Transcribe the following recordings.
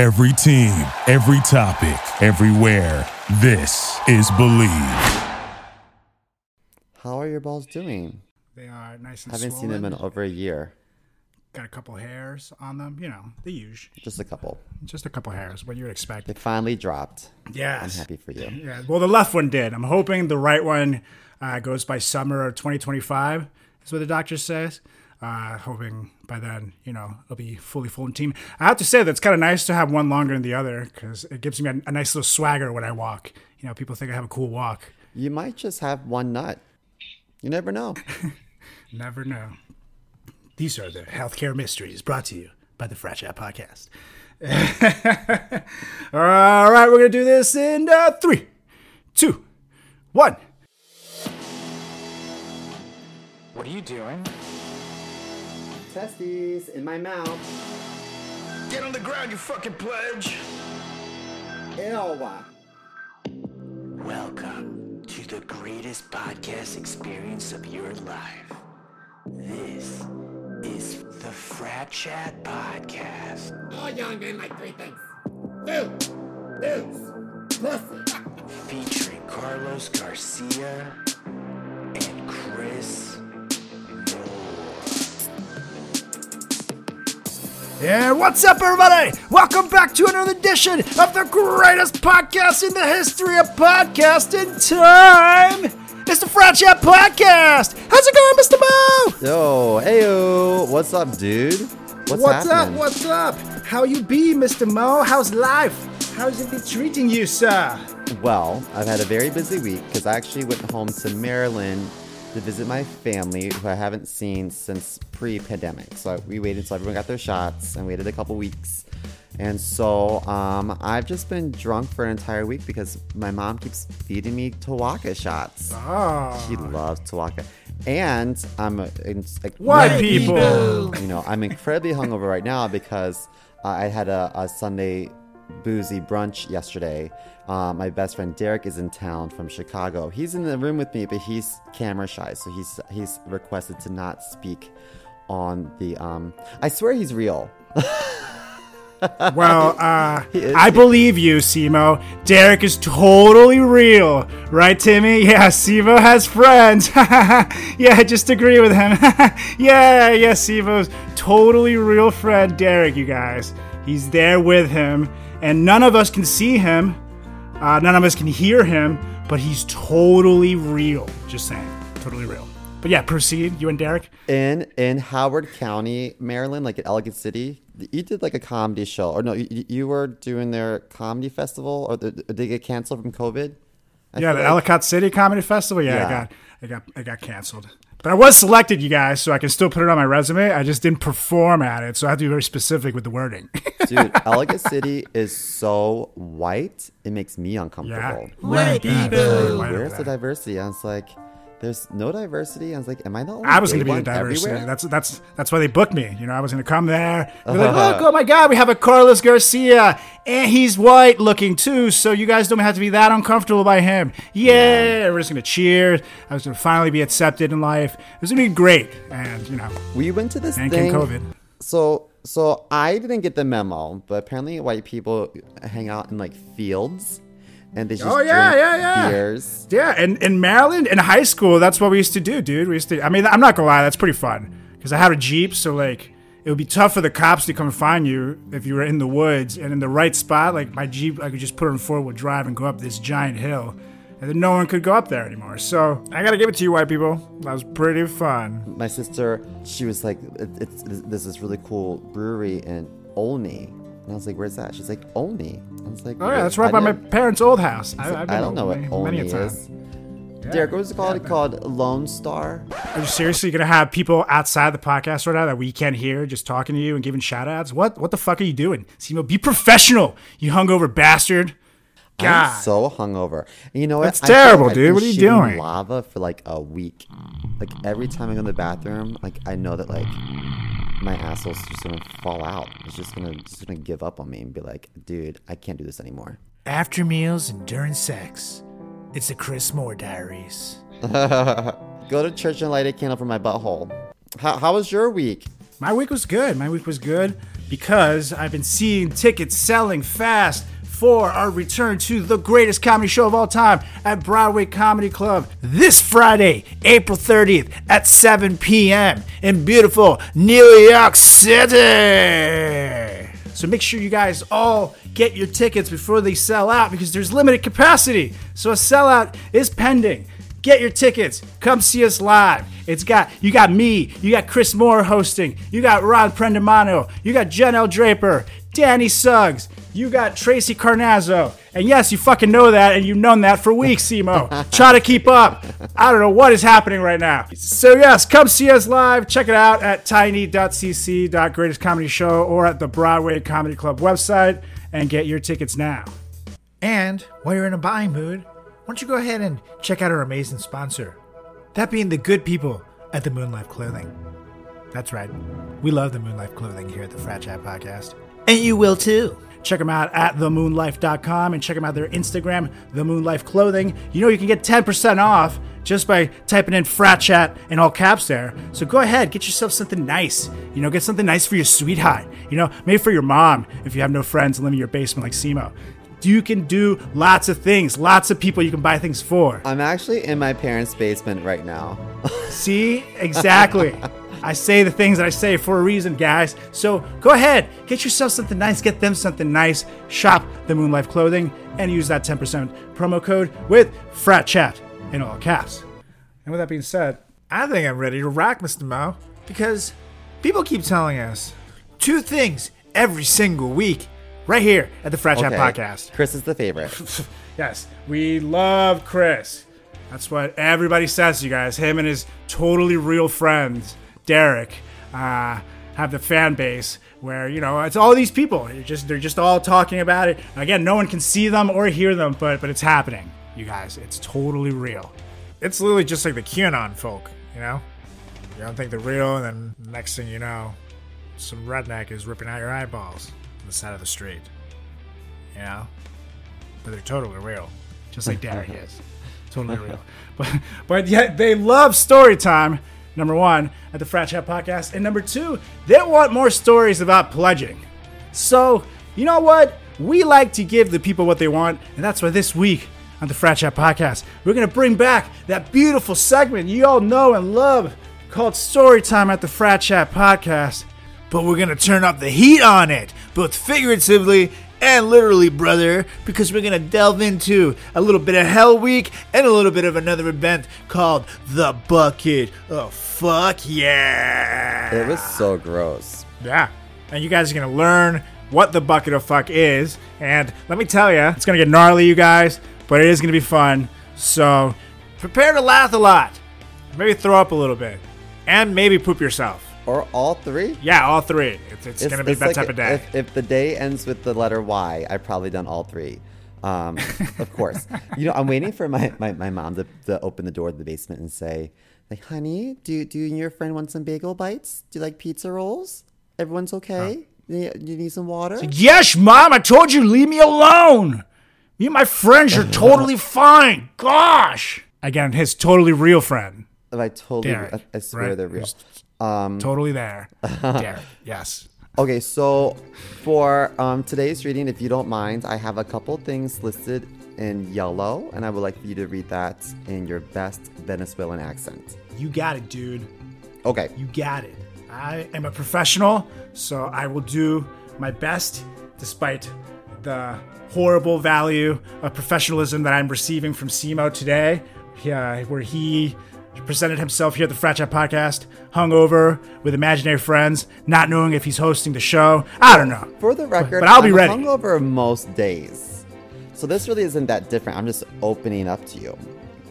Every team, every topic, everywhere. This is Believe. How are your balls doing? They are nice and I haven't seen them in over a year. Got a couple hairs on them, you know, the usual. Just a couple. Just a couple hairs, what you would expect. They finally dropped. Yes. I'm happy for you. Yeah. Well, the left one did. I'm hoping the right one uh, goes by summer of 2025. is what the doctor says. Uh, hoping by then, you know, it'll be fully full in team. I have to say that it's kind of nice to have one longer than the other because it gives me a, a nice little swagger when I walk. You know, people think I have a cool walk. You might just have one nut. You never know. Never know. These are the healthcare mysteries brought to you by the Frat Chat Podcast. All right, we're going to do this in uh, three, two, one. What are you doing? Testes in my mouth. Get on the ground, you fucking pledge! Ew. Welcome to the greatest podcast experience of your life. This is the Frat Chat Podcast. All young men like three things. Food, booze, pussy. Featuring Carlos Garcia And what's up, everybody? Welcome back to another edition of the greatest podcast in the history of podcasting time. It's the Frat Chat Podcast. How's it going, Mr. Mo? Yo, heyo. What's up, dude? What's, What's up? happening? What's up? How you be, Mr. Mo? How's life? How's it be treating you, sir? Well, I've had a very busy week because I actually went home to Maryland to visit my family, who I haven't seen since pre-pandemic. So we waited until everyone got their shots and waited a couple weeks. And so um, I've just been drunk for an entire week because my mom keeps feeding me Tuaca shots. Oh. She loves Tuaca. And I'm a, like White people. you know, I'm incredibly hungover right now because uh, I had a, a Sunday boozy brunch yesterday. Uh, my best friend Derek is in town from Chicago. He's in the room with me, but he's camera shy, so he's he's requested to not speak on the. Um, I swear he's real. Well, uh. I believe you, CMO. Derek is totally real, right, Timmy? Yeah, CMO has friends. yeah, just agree with him. yeah, yeah, CMO's totally real friend, Derek. You guys, he's there with him, and none of us can see him. Uh, none of us can hear him, but he's totally real. Just saying, totally real. But yeah, proceed. You and Derek. in in Howard County, Maryland, like in Ellicott City. You did like a comedy show, or no? You, you were doing their comedy festival, or the, did it get canceled from COVID? I Yeah, the like- Ellicott City Comedy Festival. Yeah, Yeah. I got, I got, I got canceled. But I was selected, you guys, so I can still put it on my resume. I just didn't perform at it, so I have to be very specific with the wording. Dude, Ellicott City is so white, it makes me uncomfortable. White people. Where's the diversity? I was like, there's no diversity. I was like, am I the only I was going to be the diversity. everywhere? That's that's that's why they booked me. You know, I was going to come there. They're like, uh-huh. look, oh my God, we have a Carlos Garcia, and he's white looking too. So you guys don't have to be that uncomfortable by him. Yeah, everyone's going to cheer. I was going to finally be accepted in life. It was going to be great, and you know, we went to this and came thing. COVID. So, so I didn't get the memo, but apparently white people hang out in like fields, and they just Oh, yeah, drink yeah, yeah. beers. Yeah, and in Maryland, in high school, that's what we used to do, dude. We used to. I mean, I'm not gonna lie, that's pretty fun because I had a jeep, so like it would be tough for the cops to come find you if you were in the woods and in the right spot. Like my jeep, I could just put it in four wheel drive and go up this giant hill, and then no one could go up there anymore. So I gotta give it to you, white people. That was pretty fun. My sister, she was like, it, "It's this is really cool brewery in Olney," and I was like, "Where's that?" She's like, "Olney." I was like, Oh yeah, that's right by my parents' old house. I, I've I don't know what Olney many a time. is. Derek, what was it called? Called Lone Star. Are you seriously gonna have people outside the podcast right now that we can't hear just talking to you and giving shout outs? What what the fuck are you doing? CMO, be professional, you hungover bastard. God. I'm so hungover. And you know what? That's I like terrible, dude. What are you doing? Lava for like a week. Like every time I go to the bathroom, like I know that like my asshole's just gonna fall out. It's just gonna just gonna give up on me and be like, dude, I can't do this anymore. After meals and during sex, it's the Chris Moore Diaries. Go to church and light a candle for my butthole. How, how was your week? My week was good. My week was good because I've been seeing tickets selling fast for our return to the greatest comedy show of all time at Broadway Comedy Club this Friday, April 30th at 7 p.m. in beautiful New York City. So make sure you guys all get your tickets before they sell out because there's limited capacity. So a sellout is pending. Get your tickets. Come see us live. It's got you got me, you got Chris Moore hosting, you got Ron Prendamano, you got Jen L. Draper, Danny Suggs, you got Tracy Carnazzo. And yes, you fucking know that, and you've known that for weeks, CMO. Try to keep up. I don't know what is happening right now. So yes, come see us live. Check it out at tiny.cc.greatestcomedyshow or at the Broadway Comedy Club website and get your tickets now. And while you're in a buying mood, why don't you go ahead and check out our amazing sponsor? That being the good people at the Moonlife Clothing. That's right. We love the Moonlife Clothing here at the Frat Chat Podcast. And you will too. Check them out at themoonlife.com and check them out their Instagram, The Moonlife Clothing. You know you can get 10% off just by typing in frat chat in all caps there. So go ahead, get yourself something nice. You know, get something nice for your sweetheart. You know, maybe for your mom if you have no friends and live in your basement like CMO. You can do lots of things, lots of people you can buy things for. I'm actually in my parents' basement right now. See? Exactly. I say the things that I say for a reason, guys. So go ahead, get yourself something nice, get them something nice. Shop the Moonlife Clothing and use that 10% promo code with Frat Chat in all caps. And with that being said, I think I'm ready to rock, Mr. Mao, because people keep telling us two things every single week right here at the Frat Chat Okay. Podcast. Chris is the favorite. yes, we love Chris. That's what everybody says, you guys. Him and his totally real friends, Derek, uh, have the fan base where you know it's all these people. They're just they're just all talking about it. Again, no one can see them or hear them, but but it's happening, you guys. It's totally real. It's literally just like the QAnon folk, you know? You don't think they're real, and then next thing you know, some redneck is ripping out your eyeballs on the side of the street. You know? But they're totally real. just like Derek is. Totally real. But but yet they love story time. Number one at the Frat Chat Podcast, and number two, they want more stories about pledging. So you know what? We like to give the people what they want, and that's why this week on the Frat Chat Podcast, we're gonna bring back that beautiful segment you all know and love called Story Time at the Frat Chat Podcast. But we're gonna turn up the heat on it, both figuratively and literally, brother, because we're gonna delve into a little bit of Hell Week and a little bit of another event called the Bucket of Fuck Yeah. It was so gross. Yeah. And you guys are going to learn what the bucket of fuck is. And let me tell you, it's going to get gnarly, you guys, but it is going to be fun. So prepare to laugh a lot. Maybe throw up a little bit. And maybe poop yourself. Or all three. Yeah, all three. It's, it's, going to be it's that like type of day. If, if the day ends with the letter Y, I've probably done all three. Um, of course. You know, I'm waiting for my, my, my mom to, to open the door to the basement and say, like, honey, do, do you and your friend want some bagel bites? Do you like pizza rolls? Everyone's okay? You, you need some water? yes, Mom, I told you, leave me alone. Me and my friends are totally fine. Gosh. Again, his totally real friend. I totally, Derek, I, I swear right? they're real. Just totally there. Derek, yes. Okay, so for um, today's reading, if you don't mind, I have a couple things listed in yellow, and I would like for you to read that in your best Venezuelan accent. You got it, dude. Okay. You got it. I am a professional, so I will do my best despite the horrible value of professionalism that I'm receiving from CMO today, yeah, where he presented himself here at the Frat Chat Podcast, hungover with imaginary friends, not knowing if he's hosting the show. I don't know. For the record, but I'll be I'm ready. hungover most days. So this really isn't that different. I'm just opening up to you.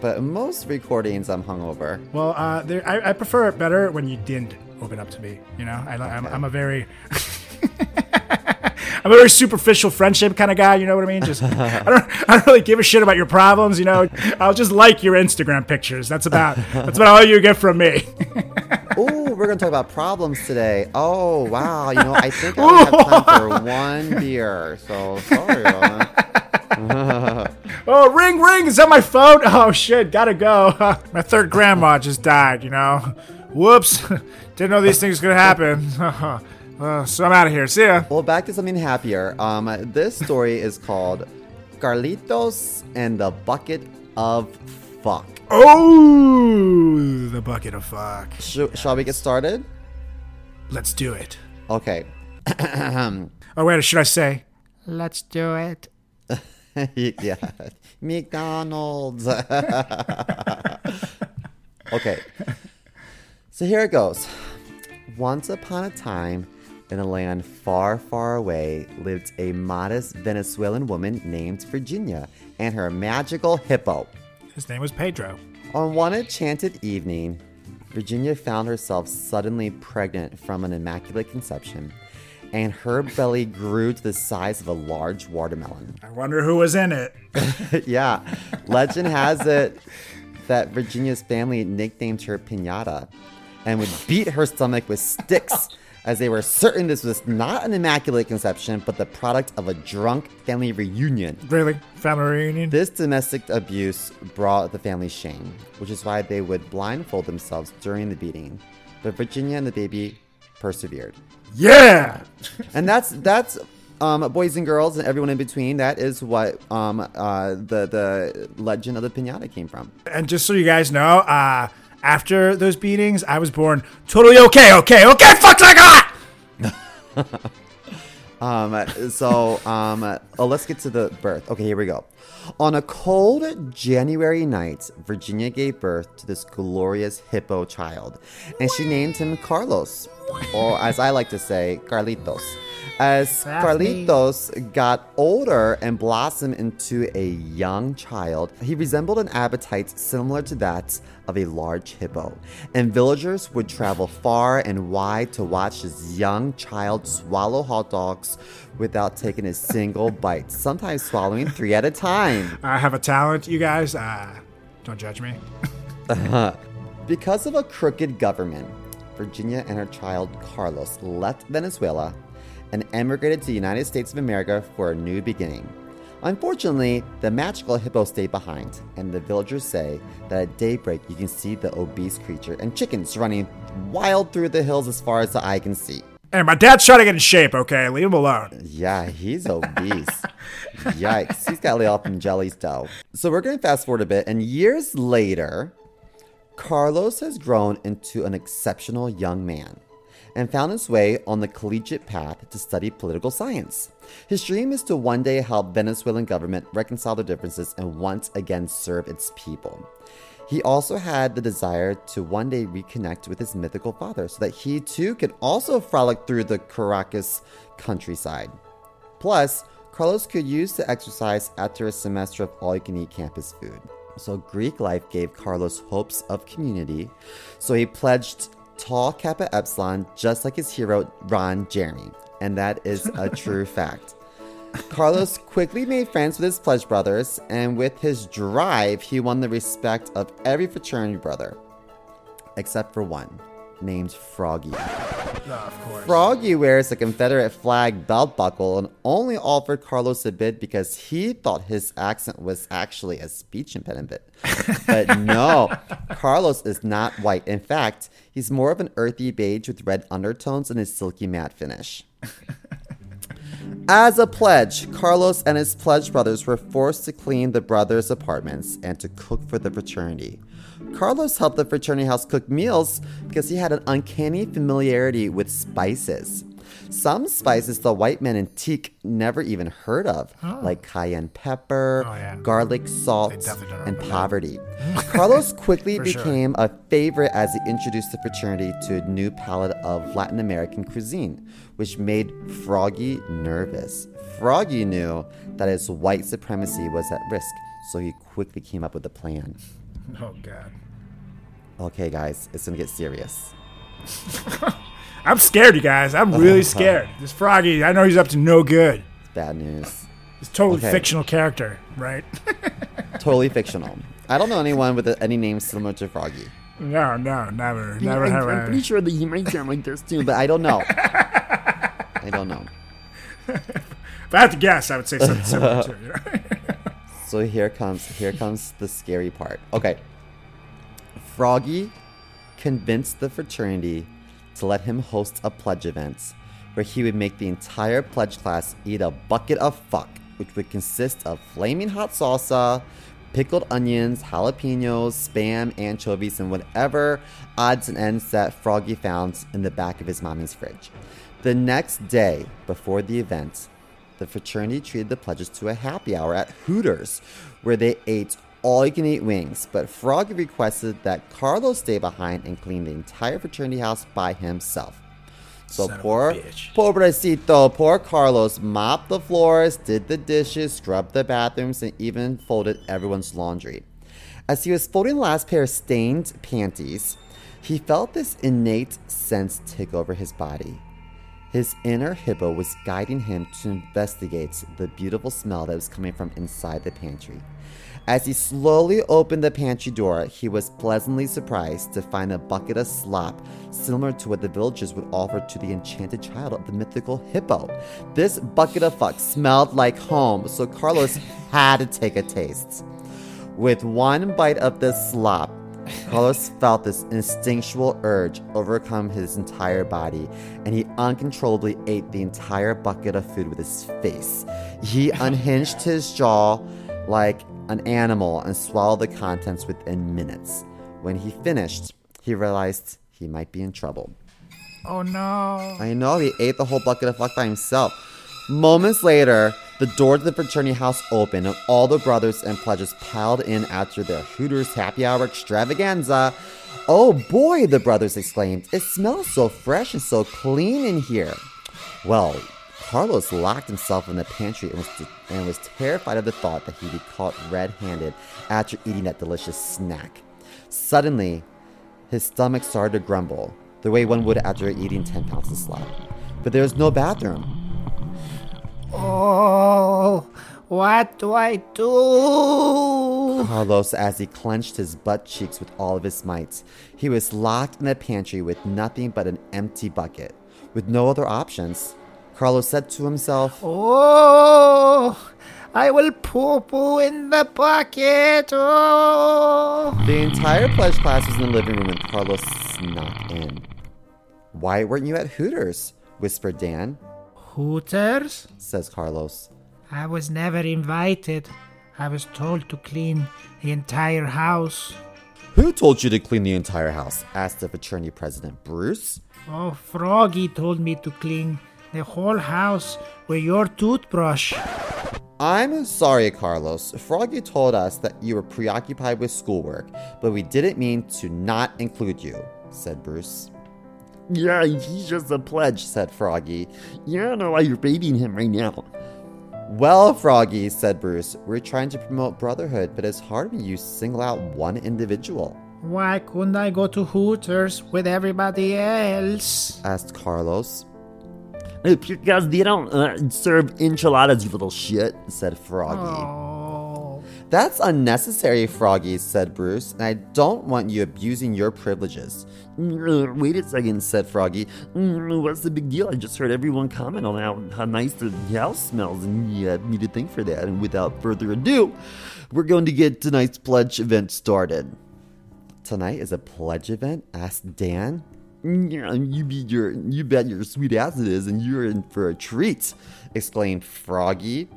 but most recordings I'm hungover. Well, uh, there, I, I prefer it better when you didn't open up to me. You know, I, I'm, I'm a very. I'm a very superficial friendship kind of guy. You know what I mean? Just I don't, I don't really give a shit about your problems. You know, I'll just like your Instagram pictures. That's about that's about all you get from me. Ooh, we're gonna talk about problems today. Oh wow, you know I think I only have time for one beer. So sorry. Oh, ring, ring! Is that my phone? Oh shit, gotta go. my third grandma just died. You know, whoops. Didn't know these things could happen. Uh, so I'm out of here. See ya. Well, back to something happier. Um, this story is called Carlitos and the Bucket of Fuck. Oh, the bucket of fuck. Sh- shall we get started? Let's do it. Okay. Oh wait, should I say? Let's do it. yeah. McDonald's. okay. So here it goes. Once upon a time, in a land far, far away, lived a modest Venezuelan woman named Virginia and her magical hippo. His name was Pedro. On one enchanted evening, Virginia found herself suddenly pregnant from an immaculate conception, and her belly grew to the size of a large watermelon. I wonder who was in it. yeah, legend has it that Virginia's family nicknamed her Pinata and would beat her stomach with sticks as they were certain this was not an immaculate conception but the product of a drunk family reunion. Really? Family reunion? This domestic abuse brought the family shame, which is why they would blindfold themselves during the beating. But Virginia and the baby persevered. yeah. And that's that's um, boys and girls and everyone in between. That is what um, uh, the the legend of the pinata came from. And just so you guys know, uh, after those beatings, I was born totally okay, okay, okay. Fuck like that. Um, so um, oh, let's get to the birth. Okay, here we go. On a cold January night, Virginia gave birth to this glorious hippo child, and she named him Carlos, or as I like to say, Carlitos. As Carlitos got older and blossomed into a young child, he resembled an appetite similar to that of a large hippo, and villagers would travel far and wide to watch this young child swallow hot dogs without taking a single bite, sometimes swallowing three at a time. I have a talent, you guys. Uh, don't judge me. Because of a crooked government, Virginia and her child Carlos left Venezuela and emigrated to the United States of America for a new beginning. Unfortunately, the magical hippo stayed behind, and the villagers say that at daybreak you can see the obese creature and chickens running wild through the hills as far as the eye can see. Hey, my dad's trying to get in shape, okay? Leave him alone. Yeah, he's obese. Yikes. He's got to lay off from jelly's dough. So we're going to fast forward a bit, and years later, Carlos has grown into an exceptional young man and found his way on the collegiate path to study political science. His dream is to one day help Venezuelan government reconcile their differences and once again serve its people. He also had the desire to one day reconnect with his mythical father so that he too could also frolic through the Caracas countryside. Plus, Carlos could use the exercise after a semester of all you can eat campus food. So, Greek life gave Carlos hopes of community, so he pledged Tau Kappa Epsilon just like his hero Ron Jeremy, and that is a true fact. Carlos quickly made friends with his pledge brothers, and with his drive, he won the respect of every fraternity brother, except for one, named Froggy. of course. Froggy wears a Confederate flag belt buckle and only offered Carlos a bid because he thought his accent was actually a speech impediment. but no, Carlos is not white. In fact, he's more of an earthy beige with red undertones and a silky matte finish. As a pledge, Carlos and his pledge brothers were forced to clean the brothers' apartments and to cook for the fraternity. Carlos helped the fraternity house cook meals because he had an uncanny familiarity with spices. Some spices the white men in TKE never even heard of, like cayenne pepper, Oh, yeah. garlic salt, and poverty. Carlos quickly For sure. became a favorite as he introduced the fraternity to a new palette of Latin American cuisine, which made Froggy nervous. Froggy knew that his white supremacy was at risk, so he quickly came up with a plan. Oh God. Okay, guys, it's gonna get serious. I'm scared, you guys. I'm really scared. This Froggy, I know he's up to no good. It's bad news. He's a totally Okay. fictional character, right? Totally fictional. I don't know anyone with any name similar to Froggy, no, no, never, never I'm, have I'm I. pretty sure that you might sound like this too, but but I don't know. I don't know. If I had to guess, I would say something similar to you. So here comes here comes the scary part. Okay. Froggy convinced the fraternity to let him host a pledge event where he would make the entire pledge class eat a bucket of fuck, which would consist of flaming hot salsa, pickled onions, jalapenos, spam, anchovies, and whatever odds and ends that Froggy found in the back of his mommy's fridge. The next day, before the event, the fraternity treated the pledges to a happy hour at Hooters, where they ate all you can eat wings. But Froggy requested that Carlos stay behind and clean the entire fraternity house by himself. So Son poor, pobrecito, poor Carlos mopped the floors, did the dishes, scrubbed the bathrooms, and even folded everyone's laundry. As he was folding the last pair of stained panties, he felt this innate sense take over his body. His inner hippo was guiding him to investigate the beautiful smell that was coming from inside the pantry. As he slowly opened the pantry door, he was pleasantly surprised to find a bucket of slop similar to what the villagers would offer to the enchanted child of the mythical hippo. This bucket of fuck smelled like home, so Carlos had to take a taste. With one bite of the slop, Carlos felt this instinctual urge overcome his entire body, and he uncontrollably ate the entire bucket of food with his face. He unhinged his jaw like an animal and swallowed the contents within minutes. When he finished, he realized he might be in trouble. oh no. I know, he ate the whole bucket of fuck by himself. Moments later, the door to the fraternity house opened and all the brothers and pledges piled in after their Hooters happy hour extravaganza. Oh boy, the brothers exclaimed. It smells so fresh and so clean in here. Well, Carlos locked himself in the pantry and was, and was terrified of the thought that he'd be caught red handed after eating that delicious snack. Suddenly, his stomach started to grumble, the way one would after eating 10 pounds of slop. But there was no bathroom. Oh, what do I do? Carlos, as he clenched his butt cheeks with all of his might, he was locked in the pantry with nothing but an empty bucket. With no other options, Carlos said to himself, Oh, I will poo poo in the bucket. Oh. The entire pledge class was in the living room when Carlos snuck in. Why weren't you at Hooters? whispered Dan. Hooters? Says Carlos. I was never invited. I was told to clean the entire house. Who told you to clean the entire house? asked the fraternity president, Bruce. Oh, Froggy told me to clean the whole house with your toothbrush. I'm sorry, Carlos. Froggy told us that you were preoccupied with schoolwork, but we didn't mean to not include you, said Bruce. Yeah, he's just a pledge. Said Froggy. Yeah, I don't know why you're babying him right now. Well, Froggy, said Bruce, we're trying to promote brotherhood, but it's hard when you single out one individual, Why couldn't I go to Hooters with everybody else? asked Carlos. Because they don't uh, serve enchiladas, you little shit. Said Froggy. Oh. That's unnecessary, Froggy, said Bruce, and I don't want you abusing your privileges. Wait a second, said Froggy. What's the big deal? I just heard everyone comment on how, how nice the house smells, and you had me to thank for that. And without further ado, we're going to get tonight's pledge event started. Tonight is a pledge event? asked Dan. You be your, you bet your sweet ass it is, and you're in for a treat. exclaimed Froggy.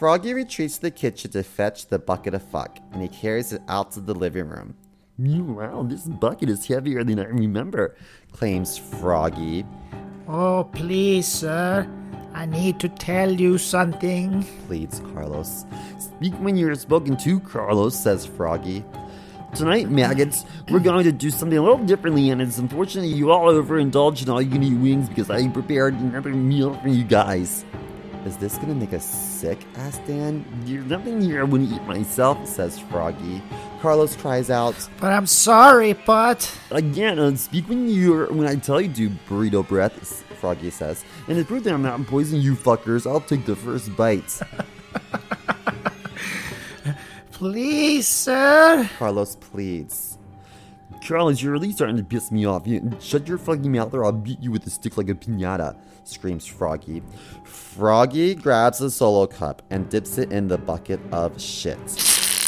Froggy retreats to the kitchen to fetch the bucket of fuck, and he carries it out to the living room, Wow, this bucket is heavier than I remember. claims Froggy. Oh, please, sir. I need to tell you something. Pleads Carlos. Speak when you're spoken to, Carlos. Says Froggy. Tonight, maggots, we're going to do something a little differently, and it's unfortunate you all overindulged in all you can eat wings because I prepared another meal for you guys. Is this gonna make us sick? asked Dan. There's nothing here I wouldn't eat myself. Says Froggy. Carlos cries out, But I'm sorry, but Again, uh, speak when you're when I tell you to, burrito breath, Froggy says. and it's proof that I'm not poisoning you fuckers. I'll take the first bite. please, sir. Carlos pleads. Carlos, you're really starting to piss me off. You, shut your fucking mouth or I'll beat you with a stick like a pinata. Screams Froggy. Froggy grabs the solo cup and dips it in the bucket of shit.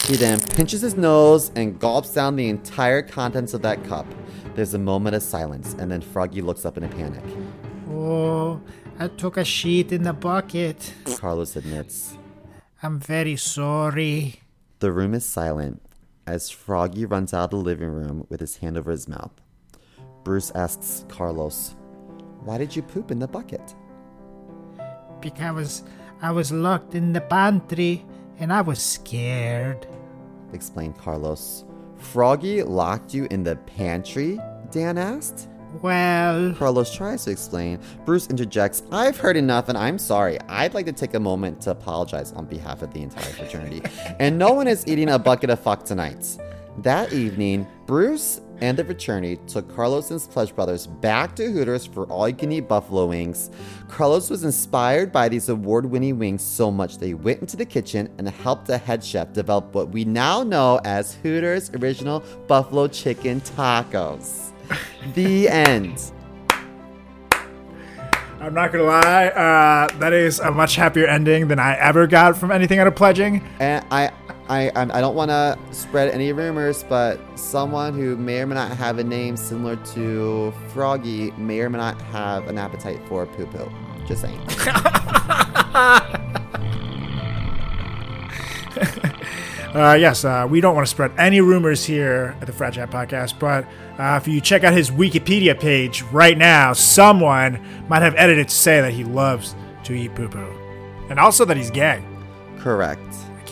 He then pinches his nose and gulps down the entire contents of that cup. There's a moment of silence, and then Froggy looks up in a panic. Oh, I took a shit in the bucket. Carlos admits. I'm very sorry. The room is silent as Froggy runs out of the living room with his hand over his mouth. Bruce asks Carlos, Why did you poop in the bucket? Because I was locked in the pantry and I was scared. explained Carlos. Froggy locked you in the pantry? Dan asked. Well, Carlos tries to explain. Bruce interjects, I've heard enough and I'm sorry. I'd like to take a moment to apologize on behalf of the entire fraternity. and no one is eating a bucket of fuck tonight. That evening, Bruce and the fraternity took Carlos and his Pledge Brothers back to Hooters for all you can eat buffalo wings. Carlos was inspired by these award winning wings so much that he went into the kitchen and helped the head chef develop what we now know as Hooters original buffalo chicken tacos. the end. I'm not gonna lie, uh, that is a much happier ending than I ever got from anything out of pledging. And I, I, I'm- I don't want to spread any rumors, but someone who may or may not have a name similar to Froggy may or may not have an appetite for poo poo. Just saying. Uh, yes, uh, we don't want to spread any rumors here at the Frat Chat Podcast, but uh, if you check out his Wikipedia page right now, someone might have edited to say that he loves to eat poo poo. And also that he's gay. Correct.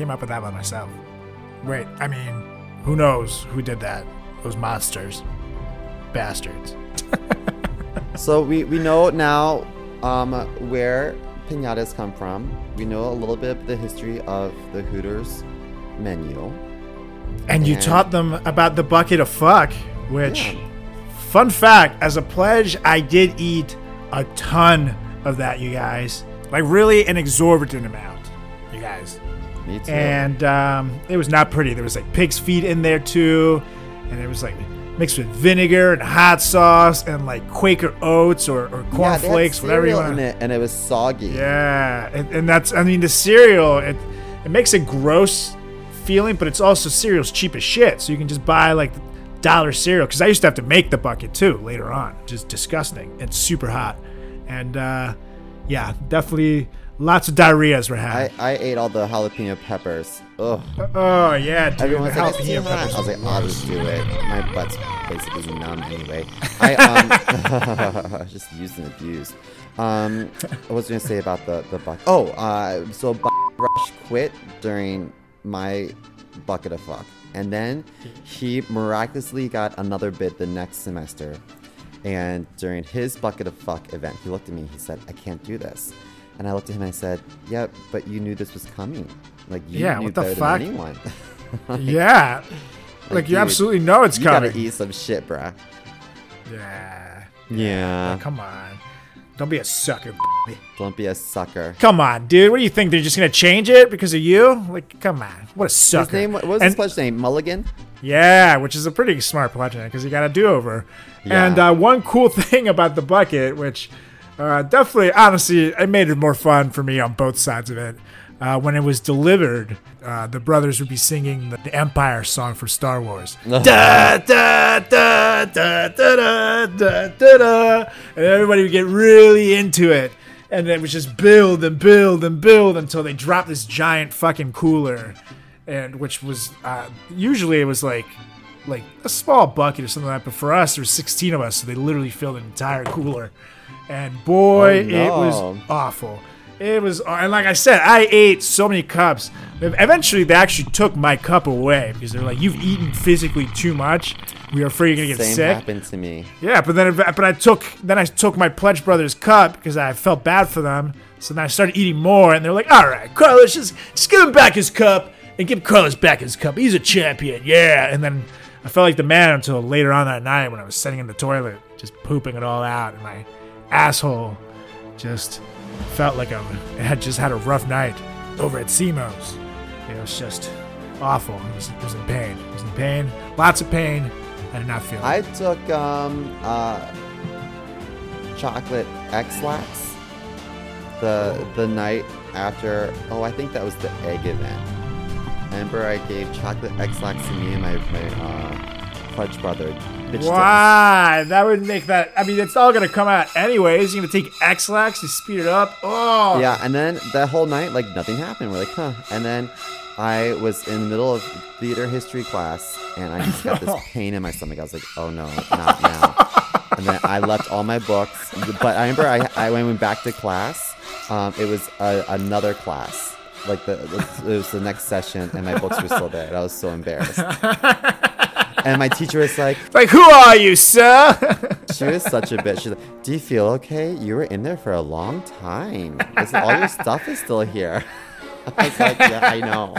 Came up with that by myself. Wait, I mean, who knows who did that? Those monsters. Bastards. So we, we know now um, where pinatas come from. We know a little bit of the history of the Hooters menu. And you taught them about the bucket of fuck, which, Yeah. fun fact, as a pledge, I did eat a ton of that, you guys. Like, really an exorbitant amount, you guys. Me too. And um, it was not pretty. There was like pig's feet in there too, and it was like mixed with vinegar and hot sauce and like Quaker oats or, or yeah, cornflakes, whatever you want in it, and it was soggy. Yeah, and, and that's I mean the cereal it it makes a gross feeling, but it's also cereal's cheap as shit. So you can just buy like dollar cereal because I used to have to make the bucket too later on, just disgusting. It's super hot, and uh, yeah, definitely lots of diarrheas were I, had. I ate all the jalapeno peppers. Ugh. oh yeah, dude, Everyone's the like, it's too jalapeno hot. peppers I was like, I'll just do it. My butt's basically numb anyway. I um, just used and abused. Um, I was gonna say about the the bucket. Oh, uh, so Bu- Rush quit during my bucket of fuck, and then he miraculously got another bid the next semester. And during his bucket of fuck event, he looked at me. He said, "I can't do this." And I looked at him and I said, "Yeah, but you knew this was coming. Like you Yeah, knew what the better fuck? than anyone." yeah, like you dude, absolutely know it's you coming. gotta eat some shit, bruh. Yeah, Yeah. come on, don't be a sucker. b****. Don't be a sucker. Come on, dude. What do you think? They're just gonna change it because of you? Like, come on. What a sucker. His name, what was And- his pledge name? Mulligan? Yeah, which is a pretty smart pledge name because you got a do over. Yeah. And uh, one cool thing about the bucket, which uh, definitely, honestly, it made it more fun for me on both sides of it. Uh, when it was delivered, uh, the brothers would be singing the, the Empire song for Star Wars. da, da, da, da, da, da, da, da, da. And everybody would get really into it. And it would just build and build and build until they dropped this giant fucking cooler and which was uh, usually it was like like a small bucket or something like that. But for us, there was 16 of us, so they literally filled an entire cooler. And boy, Oh, it was awful. It was, and like I said, I ate so many cups. Eventually, they actually took my cup away because they're like, "You've eaten physically too much. We are afraid you're gonna get Same sick." happened to me. Yeah, but then but I took then I took my Pledge Brothers cup because I felt bad for them. So then I started eating more, and they're like, "All right, Carlos, just just give him back his cup and give Carlos back his cup. He's a champion, yeah. And then I felt like the man until later on that night when I was sitting in the toilet, just pooping it all out, and my asshole just felt like I had just had a rough night over at CMO's. It was just awful. It was, it was in pain. It was in pain. Lots of pain. I did not feel. I took um uh chocolate Ex-Lax the the night after. Oh, I think that was the egg event. Remember, I gave chocolate Ex-Lax to me and my my uh, fudge brother. Bitch Why? That would make that. I mean, it's all gonna come out anyways. You're gonna take Ex-Lax to speed it up. Oh, Yeah, and then that whole night, like nothing happened. We're like, huh. And then I was in the middle of theater history class, and I just got this pain in my stomach. I was like, oh no, not now. and then I left all my books. But I remember I, I went back to class, um, it was a, another class. Like the it was the next session, and my books were still there. And I was so embarrassed. And my teacher was like, Like, who are you, sir? she was such a bitch. She's like, "Do you feel okay? You were in there for a long time. Is- all your stuff is still here." I was like, "Yeah, I know."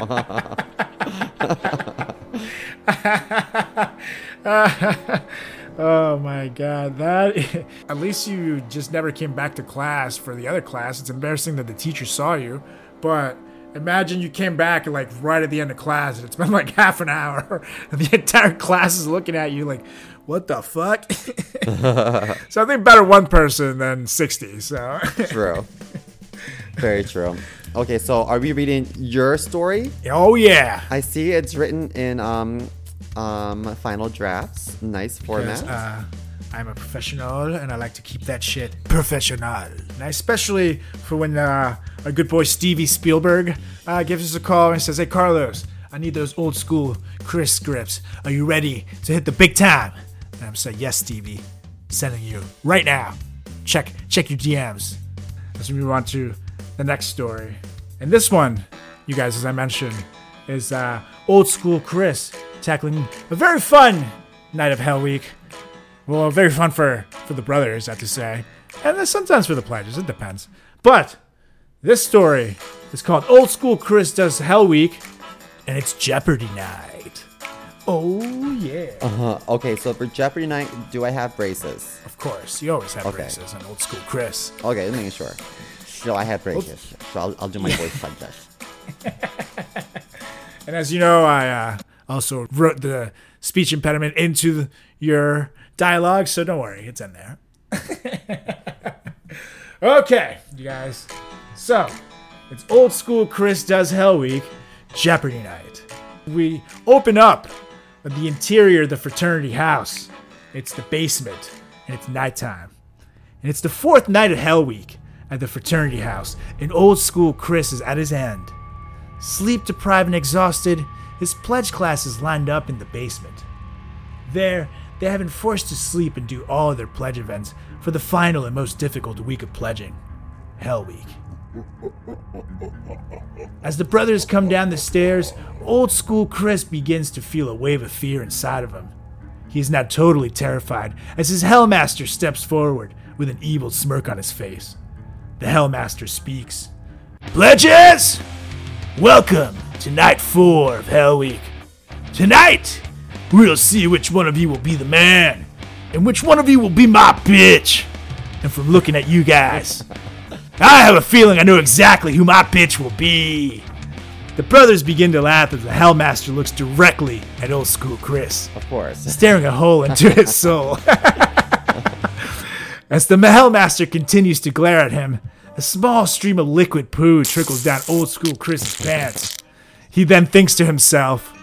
oh my god, that. At least you just never came back to class for the other class. It's embarrassing that the teacher saw you, but. Imagine you came back like right at the end of class and it's been like half an hour and the entire class is looking at you like, what the fuck? so I think better one person than 60. So true. Very true. Okay, so are we reading your story? Oh yeah. I see it's written in um um final drafts. Nice format. Because, uh, I'm a professional and I like to keep that shit professional. And especially for when uh, our good boy Stevie Spielberg uh, gives us a call and says, Hey Carlos, I need those old school Chris scripts. Are you ready to hit the big time? And I'm saying, Yes, Stevie. Sending you right now. Check check your DMs. Let's move on to the next story. And this one, you guys, as I mentioned, is uh, old school Chris tackling a very fun night of Hell Week. Well, very fun for for the brothers, I have to say, and then sometimes for the pledges. It depends. But this story is called "Old School Chris Does Hell Week," and it's Jeopardy night. Oh yeah, Uh-huh. okay, so for Jeopardy night, do I have braces? of course. You always have Okay. braces on Old School Chris. Okay, let me making sure. So I have braces. So I'll, I'll do my voice like this. And as you know, I uh, also wrote the speech impediment into the, your dialogue, so don't worry, it's in there. okay, you guys. So, it's old school Chris Does Hell Week, Jeopardy night. We open up the interior of the fraternity house. It's the basement, and it's nighttime. And it's the fourth night of Hell Week at the fraternity house, and old school Chris is at his end. Sleep deprived and exhausted, his pledge class is lined up in the basement. There, they have been forced to sleep and do all of their pledge events for the final and most difficult week of pledging Hell Week. As the brothers come down the stairs, old school Chris begins to feel a wave of fear inside of him. He is now totally terrified as his Hellmaster steps forward with an evil smirk on his face. The Hellmaster speaks Pledges! Welcome to night four of Hell Week. Tonight, we'll see which one of you will be the man, and which one of you will be my bitch. And from looking at you guys, I have a feeling I know exactly who my bitch will be. The brothers begin to laugh as the Hellmaster looks directly at old school Chris Of course. staring a hole into his soul. As the Hellmaster continues to glare at him, a small stream of liquid poo trickles down old school Chris's pants. He then thinks to himself,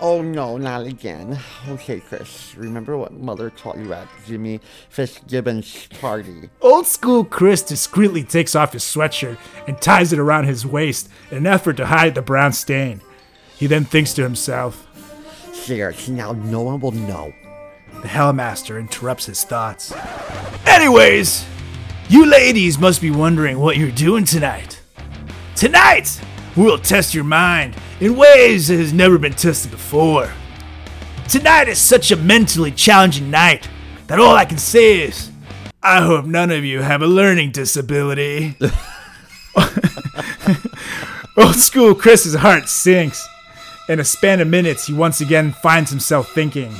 Oh no, not again. Okay, Chris. Remember what Mother taught you at Jimmy Fitzgibbon's party? Old school Chris discreetly takes off his sweatshirt and ties it around his waist in an effort to hide the brown stain. He then thinks to himself, Seriously, now no one will know. The Hellmaster interrupts his thoughts. Anyways, you ladies must be wondering what you're doing tonight. Tonight, we'll test your mind in ways that has never been tested before. Tonight is such a mentally challenging night that all I can say is, I hope none of you have a learning disability. Old school Chris's heart sinks. In a span of minutes, he once again finds himself thinking.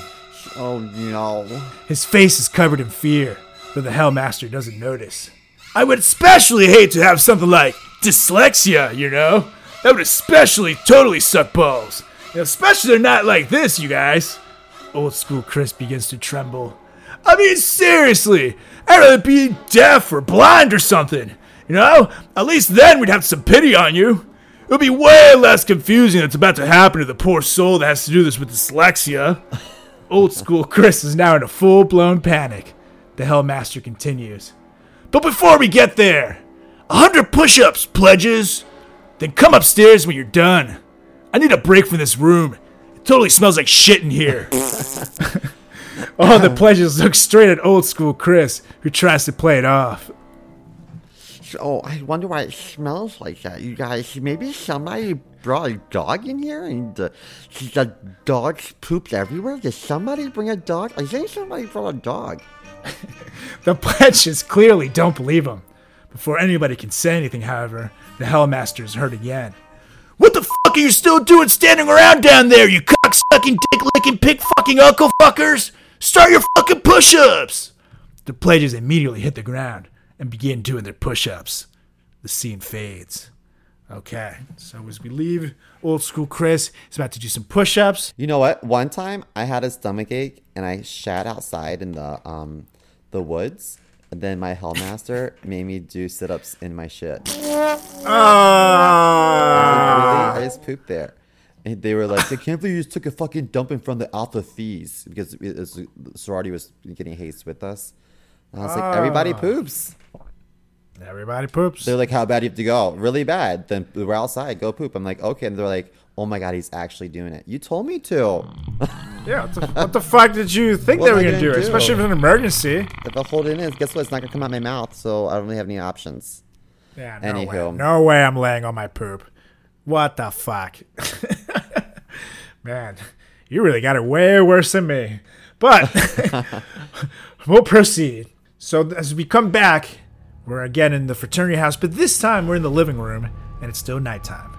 Oh no. His face is covered in fear, though the Hellmaster doesn't notice. I would especially hate to have something like dyslexia, you know? That would especially totally suck balls. Especially not like this, you guys. Old school Chris begins to tremble. I mean, seriously, I'd rather be deaf or blind or something. You know? At least then we'd have some pity on you. It would be way less confusing that's about to happen to the poor soul that has to do this with dyslexia. Old school Chris is now in a full blown panic. The Hellmaster continues. But before we get there, a hundred push ups, pledges. Then come upstairs when you're done. I need a break from this room. It totally smells like shit in here. All the pledges look straight at old school Chris, who tries to play it off. Oh, I wonder why it smells like that. You guys, maybe somebody brought a dog in here and uh, the dogs pooped everywhere. Did somebody bring a dog? I think somebody brought a dog. The pledges clearly don't believe him. Before anybody can say anything, however, the Hellmaster is heard again. What the fuck are you still doing standing around down there, you cock sucking, dick licking, pig fucking uncle fuckers? Start your fucking push ups! The pledges immediately hit the ground and begin doing their push ups. The scene fades. Okay, so as we leave old school Chris, is about to do some push ups. You know what? One time I had a stomach ache and I shat outside in the um the woods. Then my hellmaster made me do sit ups in my shit. Ah. Really? I just pooped there. And they were like, I can't believe you just took a fucking dump in front of the Alpha Phis because it was, sorority was getting haste with us. And I was like, everybody poops. Everybody poops. They're like, how bad do you have to go? Really bad. Then we're outside. Go poop. I'm like, okay. And they're like, oh my god, he's actually doing it. You told me to. yeah, what the, what the fuck did you think What they were gonna do? do? Especially if it's an emergency. If I hold it in, guess what? It's not gonna come out my mouth. So I don't really have any options. Yeah, no way. No way I'm laying on my poop. What the fuck? Man, you really got it way worse than me. But we'll proceed. So as we come back, we're again in the fraternity house, but this time we're in the living room and it's still nighttime.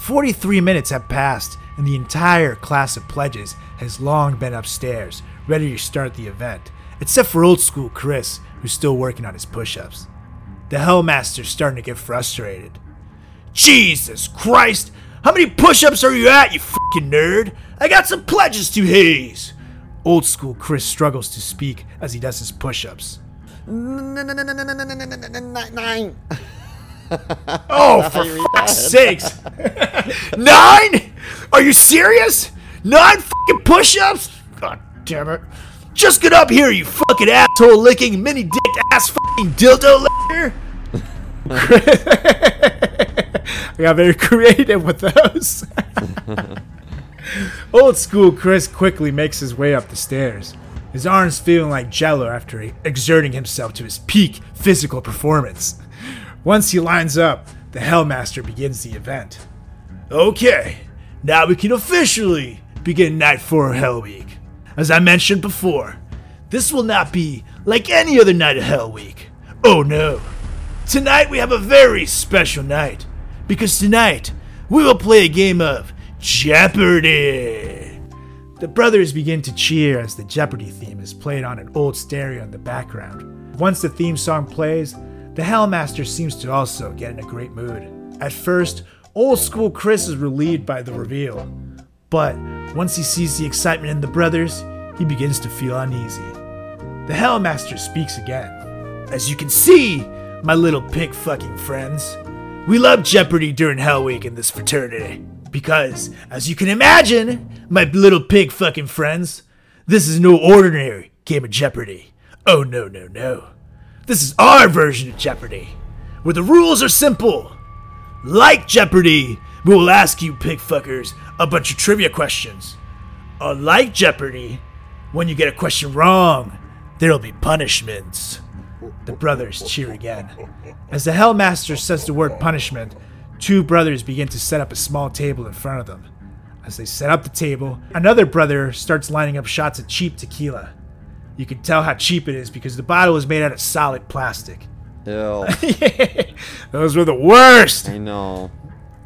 43 minutes have passed, and the entire class of pledges has long been upstairs, ready to start the event, except for old school Chris, who's still working on his push ups. The Hellmaster's starting to get frustrated. Jesus Christ! How many push ups are you at, you fucking nerd? I got some pledges to haze! Old school Chris struggles to speak as he does his push ups. Oh, for fuck's sakes! Nine? Are you serious? Nine fucking push ups? God damn it. Just get up here, you fucking asshole licking, mini dick ass fucking dildo licker! I got very creative with those. Old school Chris quickly makes his way up the stairs, his arms feeling like jello after exerting himself to his peak physical performance. Once he lines up, the Hellmaster begins the event. Okay, now we can officially begin Night 4 Hell Week. As I mentioned before, this will not be like any other night of Hell Week. Oh no. Tonight we have a very special night, because tonight we will play a game of Jeopardy! The brothers begin to cheer as the Jeopardy theme is played on an old stereo in the background. Once the theme song plays, the Hellmaster seems to also get in a great mood. At first, old school Chris is relieved by the reveal, but once he sees the excitement in the brothers, he begins to feel uneasy. The Hellmaster speaks again. As you can see, my little pig fucking friends, we love Jeopardy during Hell Week in this fraternity. Because, as you can imagine, my little pig fucking friends, this is no ordinary game of Jeopardy. Oh no, no, no. This is our version of Jeopardy, where the rules are simple. Like Jeopardy, we will ask you pig fuckers a bunch of trivia questions. Unlike Jeopardy, when you get a question wrong, there'll be punishments. The brothers cheer again. As the Hellmaster says the word punishment, two brothers begin to set up a small table in front of them. As they set up the table, another brother starts lining up shots of cheap tequila. You can tell how cheap it is because the bottle is made out of solid plastic. Ew. Those were the worst! I know.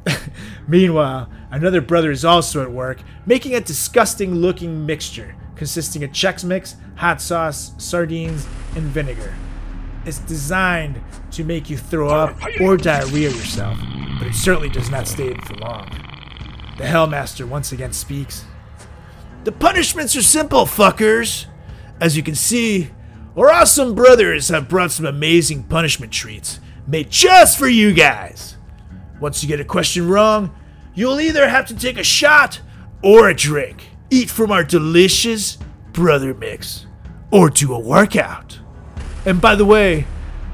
Meanwhile, another brother is also at work, making a disgusting looking mixture consisting of Chex Mix, hot sauce, sardines, and vinegar. It's designed to make you throw up or diarrhea yourself, but it certainly does not stay in for long. The Hellmaster once again speaks. The punishments are simple, fuckers. As you can see, our awesome brothers have brought some amazing punishment treats made just for you guys. Once you get a question wrong, you'll either have to take a shot or a drink, eat from our delicious brother mix, or do a workout. And by the way,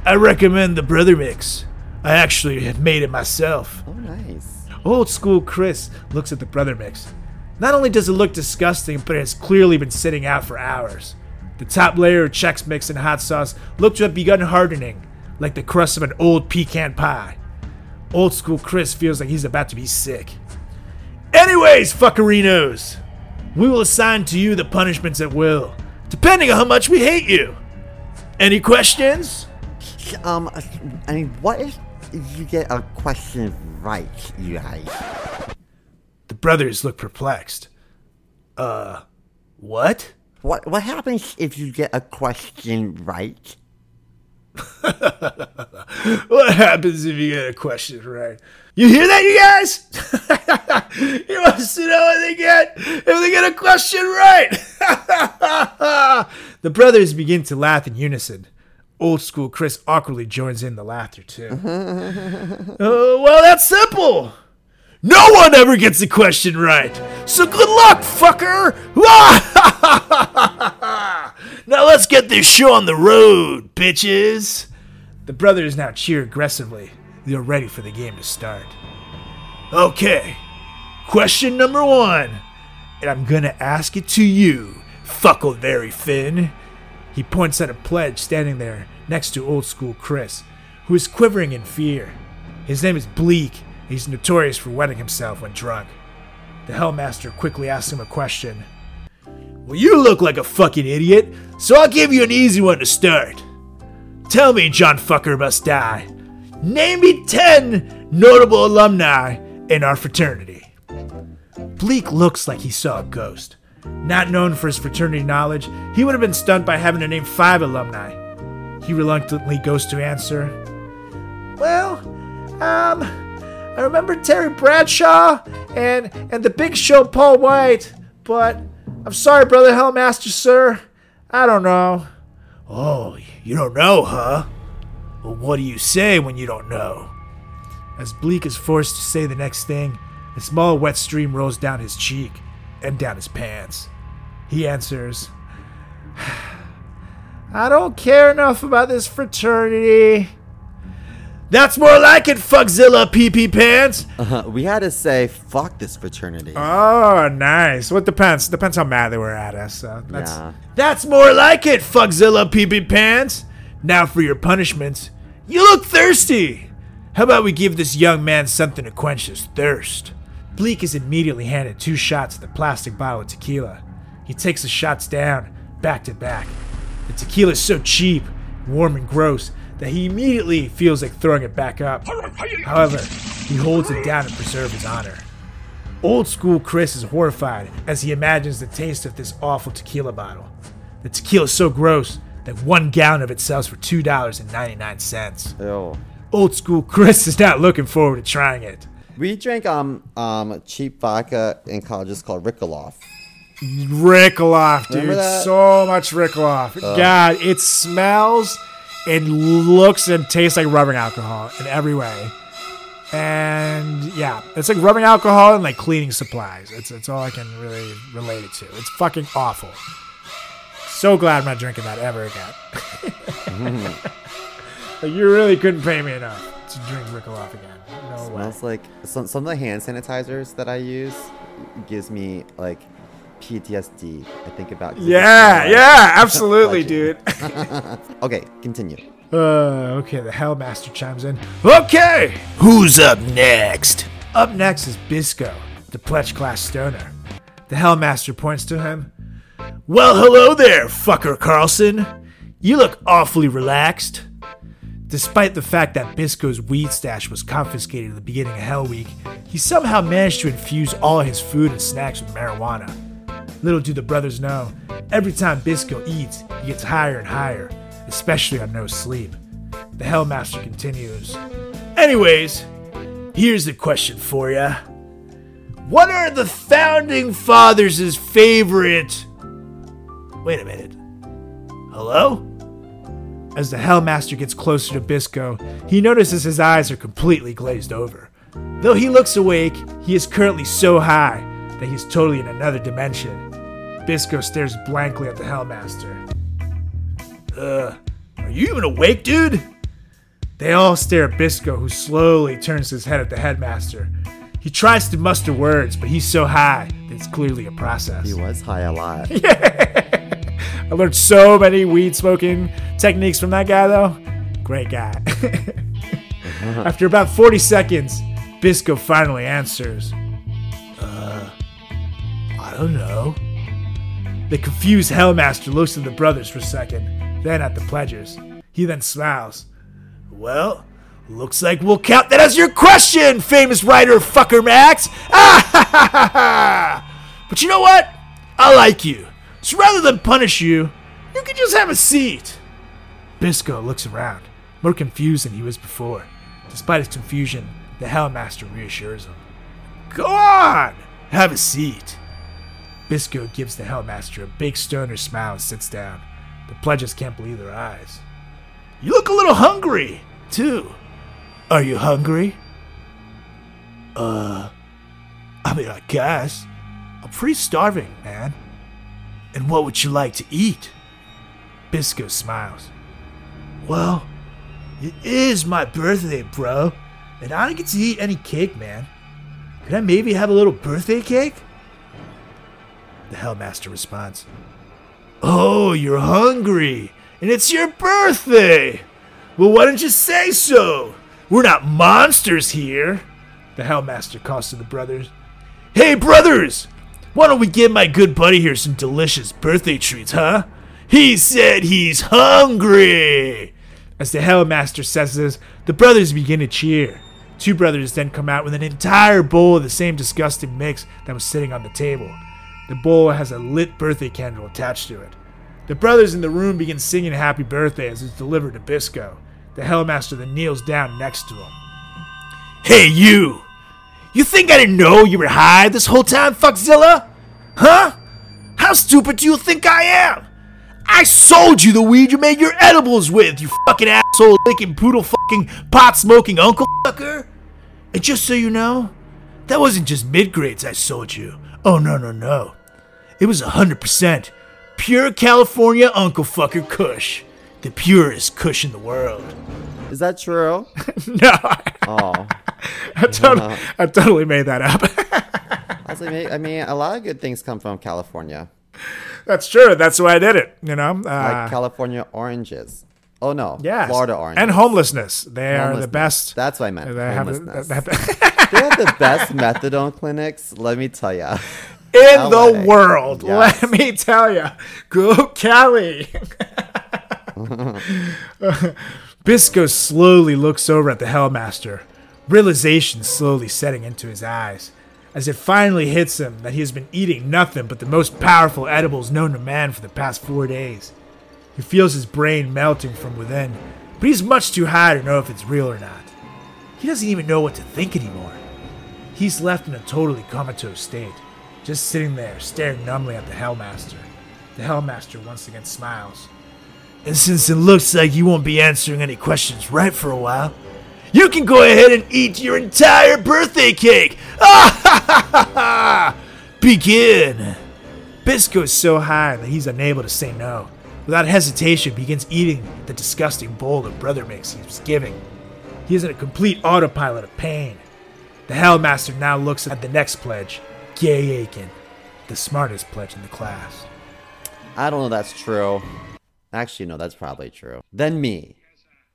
I recommend the brother mix. I actually have made it myself. Oh, nice. Old school Chris looks at the brother mix. Not only does it look disgusting, but it has clearly been sitting out for hours. The top layer of Chex Mix and hot sauce looked to have begun hardening, like the crust of an old pecan pie. Old school Chris feels like he's about to be sick. Anyways, fuckerinos, we will assign to you the punishments at will, depending on how much we hate you. Any questions? Um, I mean, what if you get a question right, you guys? The brothers look perplexed. Uh, what? What what happens if you get a question right? What happens if you get a question right? You hear that, you guys? he wants to know what they get if they get a question right. the brothers begin to laugh in unison. Old school Chris awkwardly joins in the laughter too. Uh, well, that's simple. No one ever gets a question right. So good luck, fucker. now let's get this show on the road, bitches. The brothers now cheer aggressively. They're ready for the game to start. Okay, question number one. And I'm gonna ask it to you, Fuckleberry Finn. He points at a pledge standing there next to old school Chris, who is quivering in fear. His name is Bleak. He's notorious for wetting himself when drunk. The Hellmaster quickly asks him a question. Well, you look like a fucking idiot, so I'll give you an easy one to start. Tell me, John Fucker Must Die. Name me 10 notable alumni in our fraternity. Bleak looks like he saw a ghost. Not known for his fraternity knowledge, he would have been stunned by having to name five alumni. He reluctantly goes to answer. Well, um, I remember Terry Bradshaw and and the Big Show Paul Wight, but I'm sorry, brother Hellmaster, sir. I don't know. Oh, you don't know, huh? Well, what do you say when you don't know? As Bleak is forced to say the next thing, a small wet stream rolls down his cheek and down his pants. He answers, I don't care enough about this fraternity. That's more like it, Fuckzilla Pee Pee Pants. Uh, we had to say fuck this fraternity. Oh, nice. What depends? Depends how mad they were at us. So that's Yeah. that's more like it, Fuckzilla Pee Pee Pants. Now for your punishment. You look thirsty. How about we give this young man something to quench his thirst? Bleak is immediately handed two shots of the plastic bottle of tequila. He takes the shots down, back to back. The tequila is so cheap, warm, and gross that he immediately feels like throwing it back up. However, he holds it down to preserve his honor. Old school Chris is horrified as he imagines the taste of this awful tequila bottle. The tequila is so gross that one gallon of it sells for $2.99. Ew. Old school Chris is not looking forward to trying it. We drank um um cheap vodka in college. It's called Rickoloff. Rickaloff, dude. So much Rickaloff. God, it smells and looks and tastes like rubbing alcohol in every way. And yeah, it's like rubbing alcohol and like cleaning supplies. It's, it's all I can really relate it to. It's fucking awful. So glad I'm not drinking that ever again. like, you really couldn't pay me enough to drink Rickaloff again. No way. Smells like some some of the hand sanitizers that I use gives me like PTSD. I think about. Yeah, yeah, absolutely, dude. Okay, continue. Uh, okay, the Hellmaster chimes in. Okay, who's up next? Up next is Bisco, the pledge class stoner. The Hellmaster points to him. Well, hello there, fucker Carlson. You look awfully relaxed. Despite the fact that Bisco's weed stash was confiscated at the beginning of Hell Week, he somehow managed to infuse all his food and snacks with marijuana. Little do the brothers know, every time Bisco eats, he gets higher and higher, especially on no sleep. The Hellmaster continues. Anyways, here's the question for ya. What are the founding fathers' favorite. Wait a minute. Hello? As the Hellmaster gets closer to Bisco, he notices his eyes are completely glazed over. Though he looks awake, he is currently so high that he's totally in another dimension. Bisco stares blankly at the Hellmaster. Uh, are you even awake, dude? They all stare at Bisco, who slowly turns his head at the headmaster. He tries to muster words, but he's so high that it's clearly a process. He was high a lot. I learned so many weed smoking techniques from that guy, though. Great guy. After about 40 seconds, Bisco finally answers. Uh, I don't know. The confused Hellmaster looks at the brothers for a second, then at the pledgers. He then smiles. Well, looks like we'll count that as your question, famous writer fucker Max. Ah, ha, ha, ha, ha. But you know what? I like you. So rather than punish you, you can just have a seat. Bisco looks around, more confused than he was before. Despite his confusion, the Hellmaster reassures him. Go on! Have a seat. Bisco gives the Hellmaster a big stoner smile and sits down. The pledges can't believe their eyes. You look a little hungry, too. Are you hungry? Uh, I mean, I guess. I'm pretty starving, man. And what would you like to eat? Bisco smiles. Well, it is my birthday, bro. And I don't get to eat any cake, man. Could I maybe have a little birthday cake? The Hellmaster responds. Oh, you're hungry. And it's your birthday. Well, why didn't you say so? We're not monsters here. The Hellmaster calls to the brothers. Hey, brothers! Why don't we give my good buddy here some delicious birthday treats, huh? He said he's hungry! As the Hellmaster says this, the brothers begin to cheer. Two brothers then come out with an entire bowl of the same disgusting mix that was sitting on the table. The bowl has a lit birthday candle attached to it. The brothers in the room begin singing happy birthday as it's delivered to Bisco. The Hellmaster then kneels down next to him. Hey, you! You think I didn't know you were high this whole time, Fuckzilla? Huh? How stupid do you think I am? I sold you the weed you made your edibles with, you fucking asshole licking poodle fucking pot smoking uncle fucker. And just so you know, that wasn't just mid grades I sold you. Oh, no, no, no. It was 100% pure California uncle fucker kush. The purest kush in the world. Is that true? No, Oh, I, totally, I totally made that up. I was like, I mean, a lot of good things come from California, That's true. That's why I did it. You know, uh, like California oranges. Oh no, yeah, Florida oranges and homelessness. They are the best. That's what I meant. They have, homelessness. they have- they have the best methadone clinics. Let me tell you. in the world. Yes. Let me tell you, go Cali. Bisco slowly looks over at the Hellmaster, realization slowly setting into his eyes, as it finally hits him that he has been eating nothing but the most powerful edibles known to man for the past four days. He feels his brain melting from within, but he's much too high to know if it's real or not. He doesn't even know what to think anymore. He's left in a totally comatose state, just sitting there staring numbly at the Hellmaster. The Hellmaster once again smiles. And since it looks like you won't be answering any questions right for a while, you can go ahead and eat your entire birthday cake! Ah ha ha ha ha! Begin! Bisco is so high that he's unable to say no. Without hesitation, begins eating the disgusting bowl the brother mix he was giving. He is in a complete autopilot of pain. The Hellmaster now looks at the next pledge, Gay Aiken, the smartest pledge in the class. I don't know. That's true. Actually, no, that's probably true. Then me.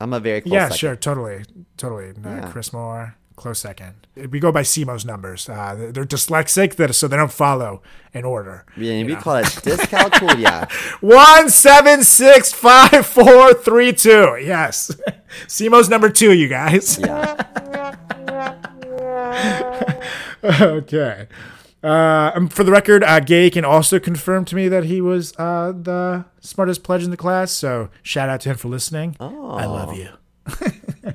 I'm a very close yeah, second. sure, totally, totally. Yeah. Chris Moore, close second. We go by CMO's numbers. Uh, they're- dyslexic, that so they don't follow in order. Yeah, we call it dyscalculia. One seven six five four three two. Yes, CMO's number two. You guys. yeah. okay. Uh, um, for the record, uh, Gay can also confirm to me that he was uh, the smartest pledge in the class. So shout out to him for listening. Oh. I love you.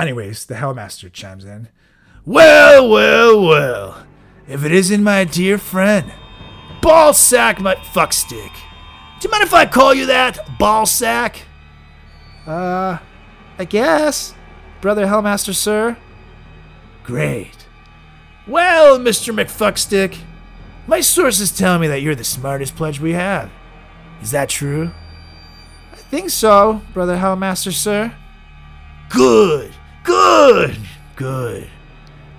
Anyways, the Hellmaster chimes in. Well, well, well. If it isn't my dear friend, Ballsack McFuckstick. Do you mind if I call you that, Ballsack? Uh, I guess, brother Hellmaster, sir. Great. Well, Mr. McFuckstick, my sources tell me that you're the smartest pledge we have. Is that true? I think so, brother Hellmaster, sir. Good, good, good.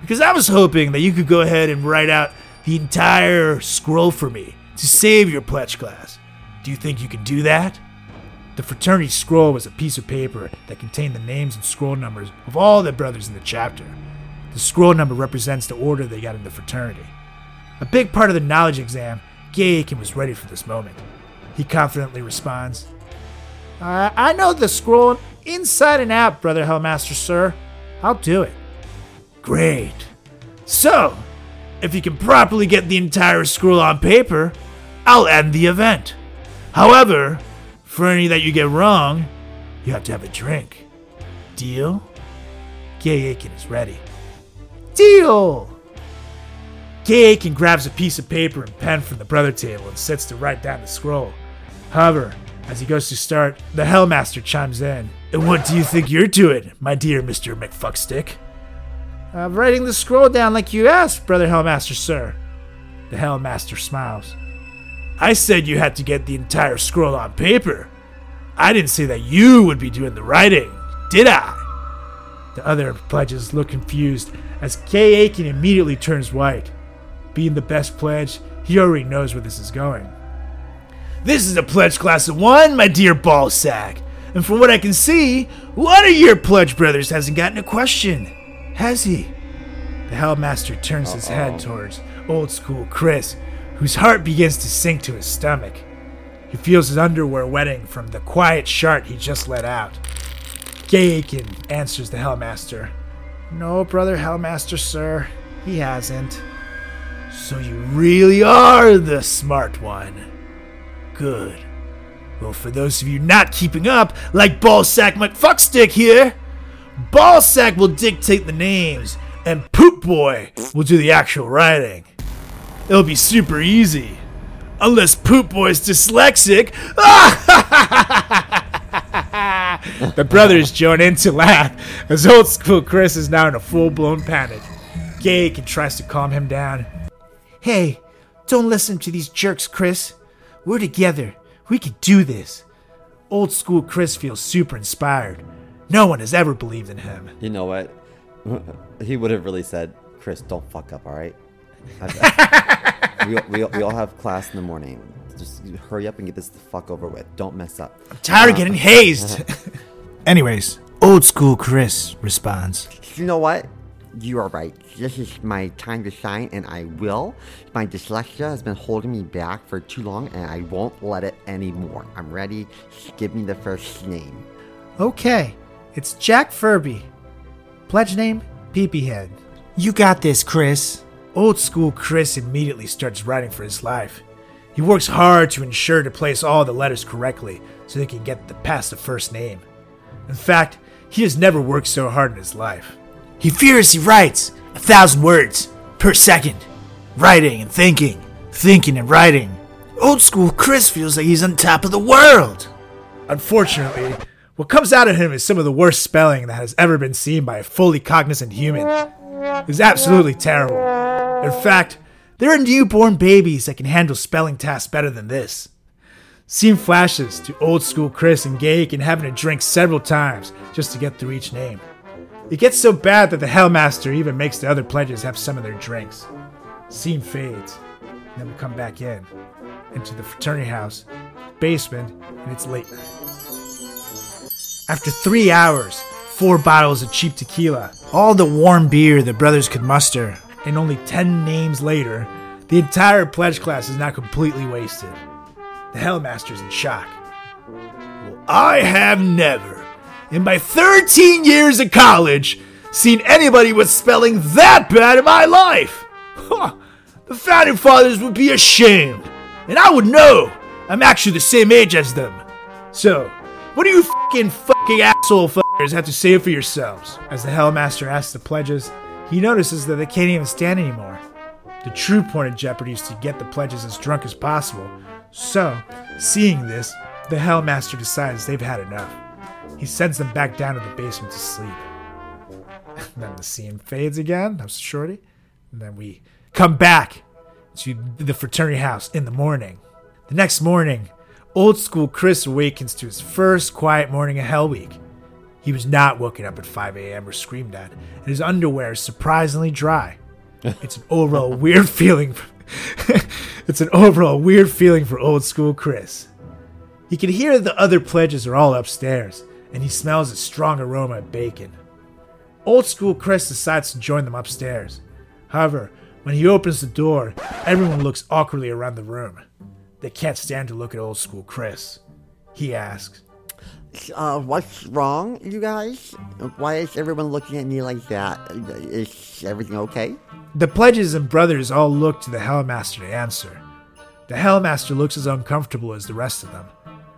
Because I was hoping that you could go ahead and write out the entire scroll for me to save your pledge class. Do you think you can do that? The fraternity scroll was a piece of paper that contained the names and scroll numbers of all the brothers in the chapter. The scroll number represents the order they got in the fraternity. A big part of the knowledge exam, Gay Aiken was ready for this moment. He confidently responds, I know the scroll inside and out, Brother Hellmaster, sir. I'll do it. Great. So, if you can properly get the entire scroll on paper, I'll end the event. However, for any that you get wrong, you have to have a drink. Deal? Gay Aiken is ready. Deal! Aiken grabs a piece of paper and pen from the brother table and sits to write down the scroll. However, as he goes to start, the Hellmaster chimes in. And what do you think you're doing, my dear Mr. McFuckstick? I'm Uh, writing the scroll down like you asked, Brother Hellmaster, sir. The Hellmaster smiles. I said you had to get the entire scroll on paper. I didn't say that you would be doing the writing, did I? The other pledges look confused as Kay Aiken immediately turns white. Being the best pledge, he already knows where this is going. This is a pledge class of one, my dear ballsack. And from what I can see, one of your pledge brothers hasn't gotten a question, has he? The Hellmaster turns his head towards old school Chris, whose heart begins to sink to his stomach. He feels his underwear wetting from the quiet shart he just let out. Gay Aiken answers the Hellmaster. No, brother Hellmaster, sir, he hasn't. So you really are the smart one. Good. Well, for those of you not keeping up, like Ballsack McFuckstick here, Ballsack will dictate the names, and Poop Boy will do the actual writing. It'll be super easy. Unless Poop Boy's dyslexic. Ah! The brothers join in to laugh as old school Chris is now in a full blown panic. Gay Aiken tries to calm him down. Hey, don't listen to these jerks, Chris. We're together. We can do this. Old school Chris feels super inspired. No one has ever believed in him. You know what? He would have really said, Chris, don't fuck up, all right? we, we, we all have class in the morning. Just hurry up and get this the fuck over with. Don't mess up. I'm tired of getting uh, hazed. Anyways, old school Chris responds. You know what? You are right. This is my time to shine, and I will. My dyslexia has been holding me back for too long, and I won't let it anymore. I'm ready. Just give me the first name. Okay, it's Jack Furby. Pledge name, Peepee Head. You got this, Chris. Old school Chris immediately starts writing for his life. He works hard to ensure to place all the letters correctly so they can get the past the first name. In fact, he has never worked so hard in his life. He furiously writes a thousand words per second, writing and thinking, thinking and writing. Old school Chris feels like he's on top of the world. Unfortunately, what comes out of him is some of the worst spelling that has ever been seen by a fully cognizant human. It's absolutely terrible. In fact, there are newborn babies that can handle spelling tasks better than this. Scene flashes to old school Chris and Gay and having to drink several times just to get through each name. It gets so bad that the Hellmaster even makes the other pledges have some of their drinks. Scene fades, and then we come back in, into the fraternity house, basement, and it's late night. After three hours, four bottles of cheap tequila, all the warm beer the brothers could muster, and only 10 names later, the entire pledge class is now completely wasted. The Hellmaster's in shock. Well, I have never, in my 13 years of college, seen anybody with spelling that bad in my life. Huh. The founding fathers would be ashamed, and I would know. I'm actually the same age as them. So, what do you fucking fucking asshole fuckers have to say for yourselves? As the Hellmaster asks the pledges, he notices that they can't even stand anymore. The true point of Jeopardy is to get the pledges as drunk as possible. So, seeing this, the Hellmaster decides they've had enough. He sends them back down to the basement to sleep. then the scene fades again. That was shorty. And then we come back to the fraternity house in the morning. The next morning, old school Chris awakens to his first quiet morning of Hell Week. He was not woken up at 5 a.m. or screamed at, and his underwear is surprisingly dry. It's an overall weird feeling. it's an overall weird feeling for old school Chris. He can hear the other pledges are all upstairs, and he smells a strong aroma of bacon. Old school Chris decides to join them upstairs. However, when he opens the door, everyone looks awkwardly around the room. They can't stand to look at old school Chris. He asks, Uh, what's wrong, you guys? Why is everyone looking at me like that? Is everything okay? The pledges and brothers all look to the Hellmaster to answer. The Hellmaster looks as uncomfortable as the rest of them.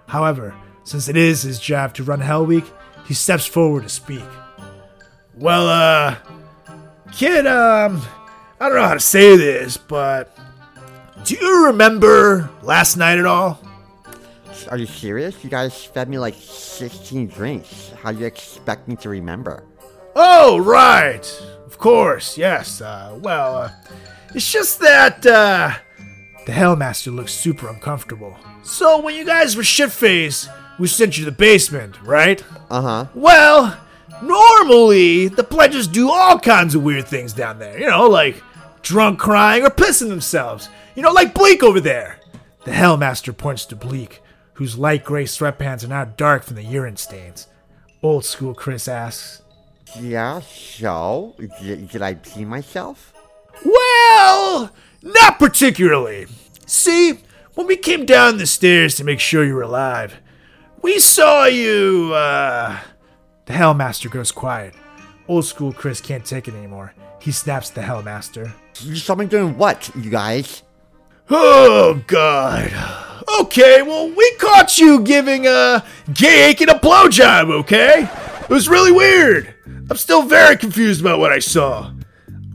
However, since it is his job to run Hell Week, he steps forward to speak. Well, uh, kid, um, I don't know how to say this, but do you remember last night at all? Are you serious? You guys fed me like 16 drinks. How do you expect me to remember? Oh, right. Of course, yes. Uh, well, uh, it's just that, uh, the Hellmaster looks super uncomfortable. So, when you guys were shit faced, we sent you to the basement, right? Uh huh. Well, normally, the pledges do all kinds of weird things down there. You know, like drunk crying or pissing themselves. You know, like Bleak over there. The Hellmaster points to Bleak, whose light gray sweatpants are now dark from the urine stains. Old school Chris asks, Yeah, so? Did, did I pee myself? Well, not particularly. See, when we came down the stairs to make sure you were alive, we saw you, uh. The Hellmaster goes quiet. Old school Chris can't take it anymore. He snaps at the Hellmaster. You saw me doing what, you guys? Oh, God. Okay, well, we caught you giving, uh, Gay Aiken a blowjob, okay? It was really weird. I'm still very confused about what I saw.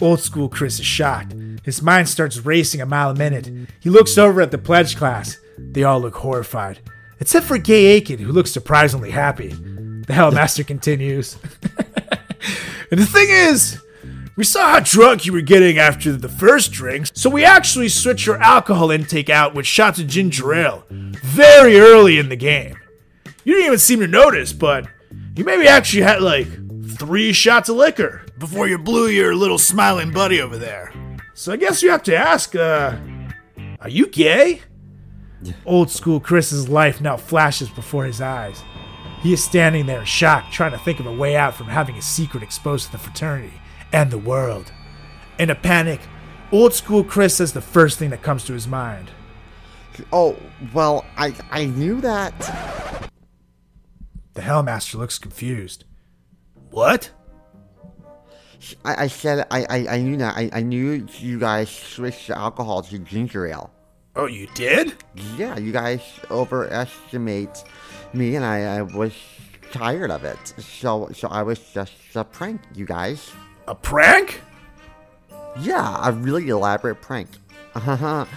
Old school Chris is shocked. His mind starts racing a mile a minute. He looks over at the pledge class. They all look horrified, except for Gay Aiken, who looks surprisingly happy. The Hellmaster continues. and the thing is, we saw how drunk you were getting after the first drinks, so we actually switched your alcohol intake out with shots of ginger ale very early in the game. You didn't even seem to notice, but you maybe actually had like three shots of liquor before you blew your little smiling buddy over there. So I guess you have to ask, uh, are you gay? Old school Chris's life now flashes before his eyes. He is standing there shocked, trying to think of a way out from having his secret exposed to the fraternity and the world. In a panic, old school Chris says the first thing that comes to his mind. Oh, well, I, I knew that. The Hellmaster looks confused. What? I, I said I, I, I knew that. I, I knew you guys switched the alcohol to ginger ale. Oh, you did? Yeah, you guys overestimate me, and I, I was tired of it. So so I was just a prank, you guys. A prank? Yeah, a really elaborate prank.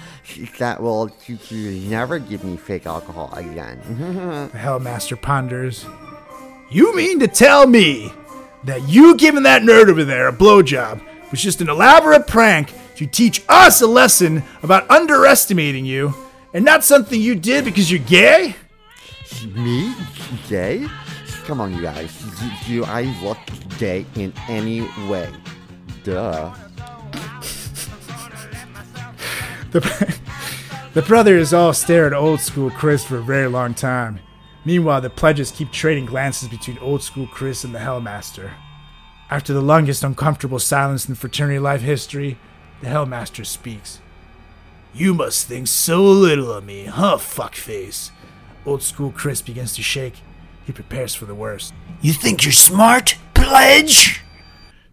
That will teach you to never give me fake alcohol again. The Hellmaster ponders. You mean to tell me that you giving that nerd over there a blowjob was just an elaborate prank to teach us a lesson about underestimating you, and not something you did because you're gay? me? Gay? Come on, you guys. Do, do I look gay in any way? Duh. The, the brothers all stare at old school Chris for a very long time. Meanwhile, the pledges keep trading glances between old school Chris and the Hellmaster. After the longest uncomfortable silence in fraternity life history, the Hellmaster speaks. You must think so little of me, huh, fuckface? Old school Chris begins to shake. He prepares for the worst. You think you're smart, pledge?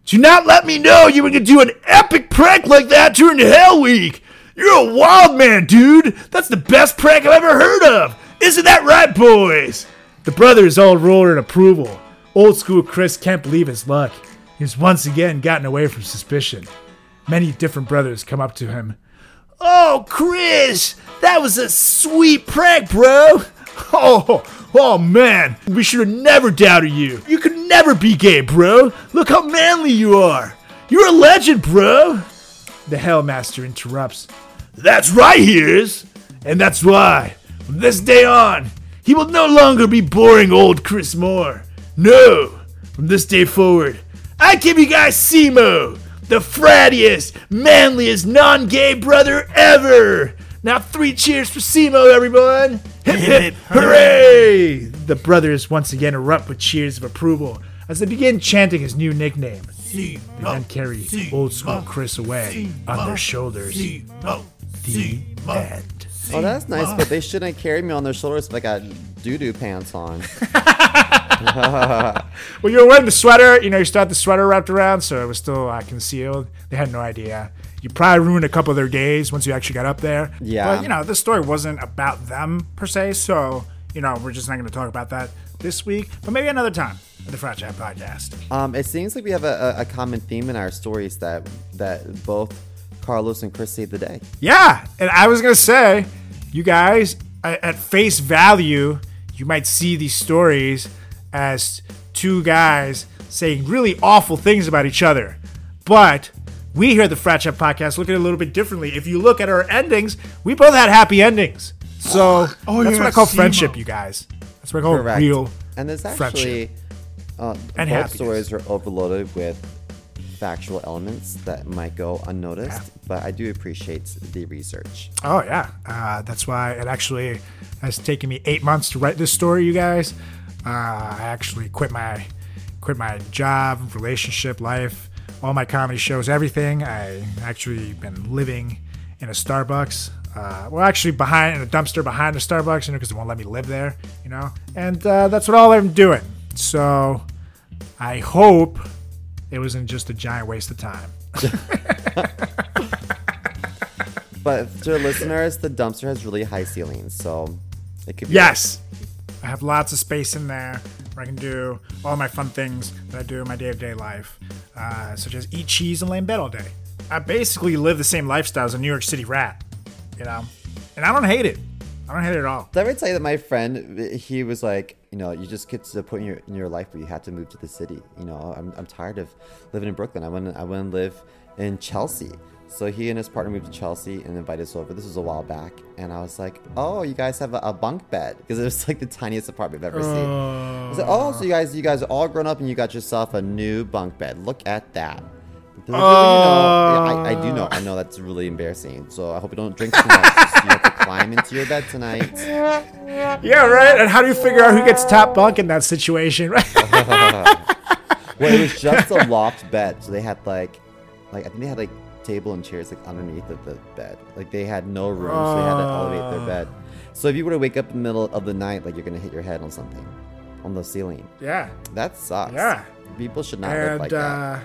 Do not let me know you were gonna do an epic prank like that during Hell Week! You're a wild man, dude! That's the best prank I've ever heard of! Isn't that right, boys? The brothers all roar in approval. Old school Chris can't believe his luck. He's once again gotten away from suspicion. Many different brothers come up to him. Oh, Chris, that was a sweet prank, bro. Oh, oh man, we should have never doubted you. You could never be gay, bro. Look how manly you are. You're a legend, bro. The Hellmaster interrupts. That's right, he is. And that's why, from this day on, he will no longer be boring old Chris Moore. No, from this day forward, I give you guys CMO, the frattiest, manliest non gay brother ever. Now, three cheers for CMO, everyone! Hip hip hooray! The brothers once again erupt with cheers of approval as they begin chanting his new nickname. They then carry old school Chris away on their shoulders. The end. Oh, that's nice, but they shouldn't carry me on their shoulders if I got doo doo pants on. Well, you were wearing the sweater. You know, you still had the sweater wrapped around, so it was still uh, concealed. They had no idea. You probably ruined a couple of their days once you actually got up there. Yeah. But, you know, this story wasn't about them per se, so, you know, we're just not going to talk about that this week, but maybe another time the Frat Chat podcast. Um, it seems like we have a, a, common theme in our stories that that both Carlos and Chris saved the day. Yeah, and I was gonna say, you guys, at face value, you might see these stories as two guys saying really awful things about each other, but we here at the Frat Chat podcast look at it a little bit differently. If you look at our endings, we both had happy endings, so Oh, that's yeah, what I call friendship, you guys. That's what I call Correct. real. And there's friendship. actually uh, And both happiness. stories are overloaded with factual elements that might go unnoticed, but I do appreciate the research. Oh yeah, uh, that's why it actually has taken me eight months to write this story, you guys. Uh, I actually quit my quit my job, relationship, life, all my comedy shows, everything. I actually been living in a Starbucks. Uh, well, actually, behind in a dumpster behind a Starbucks, you know, because they won't let me live there, you know. And uh, that's what all I'm doing. So I hope it wasn't just a giant waste of time. But to listeners, the dumpster has really high ceilings, so it could be. Yes. I have lots of space in there where I can do all my fun things that I do in my day to day life, uh, such as eat cheese and lay in bed all day. I basically live the same lifestyle as a New York City rat, you know? And I don't hate it. I don't hate it at all. Did I ever tell you that my friend, he was like, you know, you just get to the point in your, in your life where you have to move to the city. You know, I'm, I'm tired of living in Brooklyn. I want to I want to live in Chelsea. So he and his partner moved to Chelsea and invited us over. This was a while back, and I was like, "Oh, you guys have a, a bunk bed?" Because it was like the tiniest apartment I've ever seen. I was like, "Oh, so you guys you guys are all grown up and you got yourself a new bunk bed. Look at that." You know- I, I do know. I know that's really embarrassing. So I hope you don't drink too much. you have to climb into your bed tonight. Yeah, right? And how do you figure out who gets top bunk in that situation, right? Well, it was just a loft bed, so they had like, like I think they had like table and chairs like underneath of the bed. Like they had no room, so they had to elevate their bed. So if you were to wake up in the middle of the night, like you're gonna hit your head on something, on the ceiling, yeah. that sucks. Yeah. people should not live And like that. uh,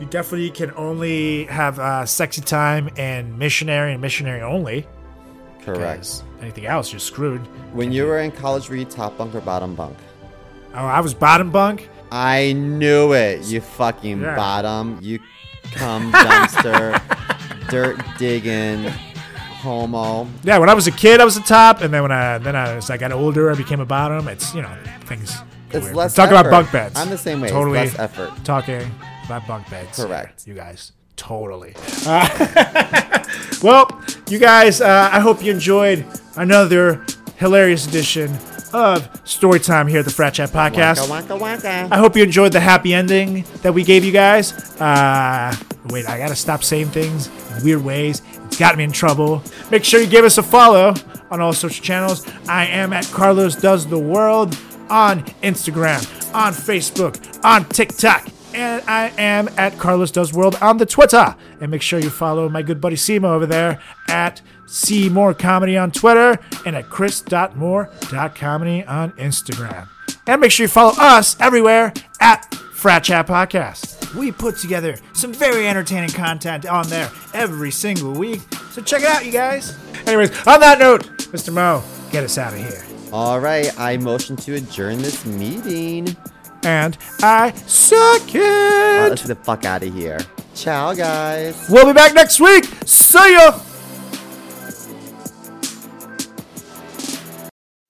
you definitely can only have uh, sexy time and missionary and missionary only. Correct. Anything else, you're screwed. When you were in college, were you top bunk or bottom bunk? Oh, I was bottom bunk. I knew it. You fucking Yeah. bottom. You cum dumpster, dirt digging, homo. Yeah, when I was a kid, I was the top, and then when I then I, as I got older, I became a bottom. It's you know things. It's less. Talk about bunk beds. I'm the same way. Totally It's less effort. talking about bunk beds. Correct. You guys, totally. Uh, well, you guys, uh, I hope you enjoyed another hilarious edition of Storytime here at the Frat Chat Podcast. Waka, waka, waka. I hope you enjoyed the happy ending that we gave you guys. Uh, wait, I gotta stop saying things in weird ways. It's got me in trouble. Make sure you give us a follow on all social channels. I am at Carlos Does the World on Instagram, on Facebook, on TikTok, and I am at Carlos Does World on the Twitter. And make sure you follow my good buddy Seymour over there at Seymour Comedy on Twitter and at chris.moore.comedy on Instagram. And make sure you follow us everywhere at Frat Chat Podcast. We put together some very entertaining content on there every single week. So check it out, you guys. Anyways, on that note, Mr. Mo, get us out of here. All right, I motion to adjourn this meeting. And I suck Uh, it. let's get the fuck out of here. Ciao, guys. We'll be back next week. See ya.